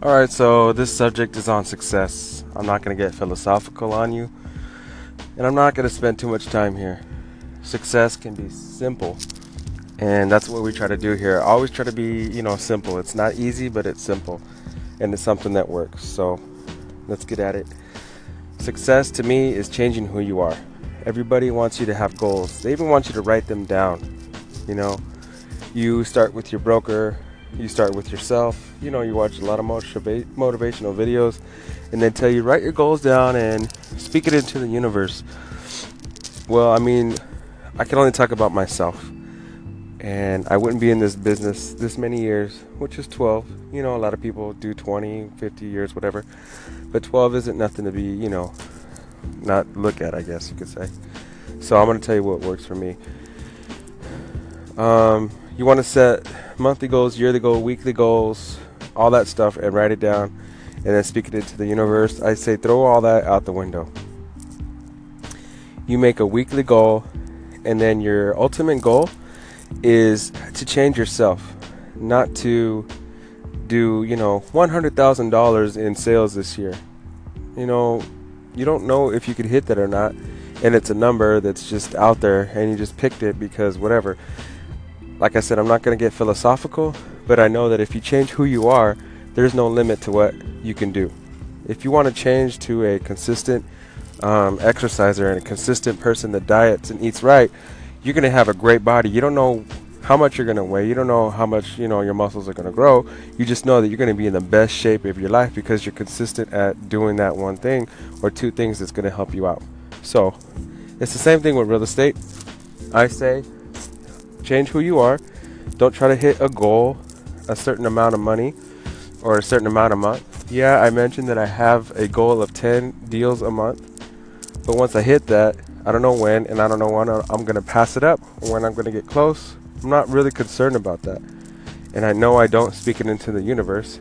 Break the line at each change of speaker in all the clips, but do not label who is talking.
All right, so this subject is on success. I'm not going to get philosophical on you, and I'm not going to spend too much time here. Success can be simple, and that's what we try to do here. I always try to be, you know, simple. It's not easy, but it's simple, and it's something that works. So let's get at it. Success to me is changing who you are. Everybody wants you to have goals. They even want you to write them down. You know, you start with your broker, you start with yourself. You know, you watch a lot of motivational videos, and they tell you write your goals down and speak it into the universe. Well, I mean, I can only talk about myself, and I wouldn't be in this business this many years, which is 12. You know, a lot of people do 20, 50 years, whatever, but 12 isn't nothing to be, you know, not look at, I guess you could say. So I'm to tell you what works for me. Um, you want to set monthly goals, yearly goals, weekly goals, all that stuff, and write it down, and then speak it into the universe. I say throw all that out the window. You make a weekly goal, and then your ultimate goal is to change yourself, not to do you know one hundred thousand dollars in sales this year. You know, you don't know if you could hit that or not, and it's a number that's just out there, and you just picked it because whatever like I said, I'm not going to get philosophical, but I know that if you change who you are, there's no limit to what you can do. If you want to change to a consistent um, exerciser and a consistent person that diets and eats right, you're going to have a great body. You don't know how much you're going to weigh. You don't know how much you know your muscles are going to grow. You just know that you're going to be in the best shape of your life because you're consistent at doing that one thing or two things that's going to help you out. So, it's the same thing with real estate. I say change who you are. Don't try to hit a goal, a certain amount of money, or a certain amount a month. Yeah, I mentioned that I have a goal of 10 deals a month. But once I hit that, I don't know when, and I don't know when I'm going to pass it up or when I'm going to get close. I'm not really concerned about that. And I know I don't speak it into the universe.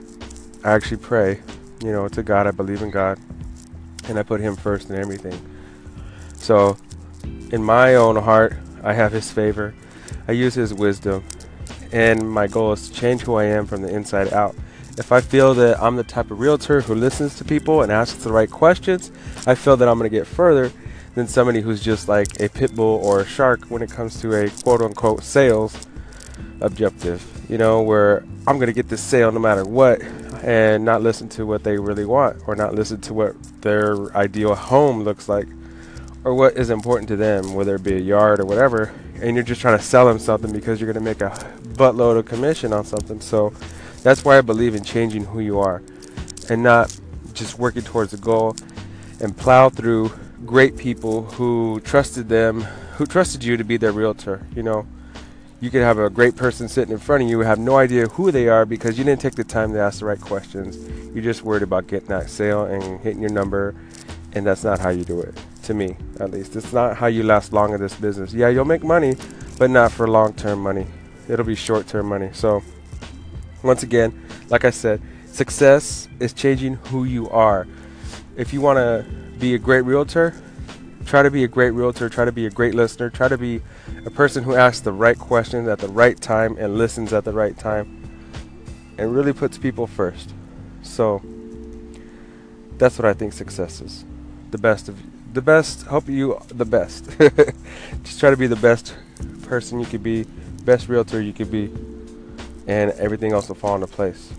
I actually pray, you know, to God. I believe in God. And I put Him first in everything. So, in my own heart, I have His favor. I use his wisdom, and my goal is to change who I am from the inside out. If I feel that I'm the type of realtor who listens to people and asks the right questions, I feel that I'm going to get further than somebody who's just like a pit bull or a shark when it comes to a quote unquote sales objective. You know, where I'm going to get this sale no matter what and not listen to what they really want or not listen to what their ideal home looks like or what is important to them, whether it be a yard or whatever and you're just trying to sell them something because you're going to make a buttload of commission on something. So that's why I believe in changing who you are and not just working towards a goal and plow through great people who trusted them, who trusted you to be their realtor. You know, you could have a great person sitting in front of you, have no idea who they are because you didn't take the time to ask the right questions. You're just worried about getting that sale and hitting your number, and that's not how you do it to me at least. It's not how you last long in this business. Yeah, you'll make money, but not for long term money. It'll be short term money. So, once again, like I said, success is changing who you are. If you want to be a great realtor, try to be a great realtor, try to be a great listener, try to be a person who asks the right questions at the right time and listens at the right time and really puts people first. So, that's what I think success is. The best of the best. Hope you the best. Just try to be the best person you could be, best realtor you could be, and everything else will fall into place.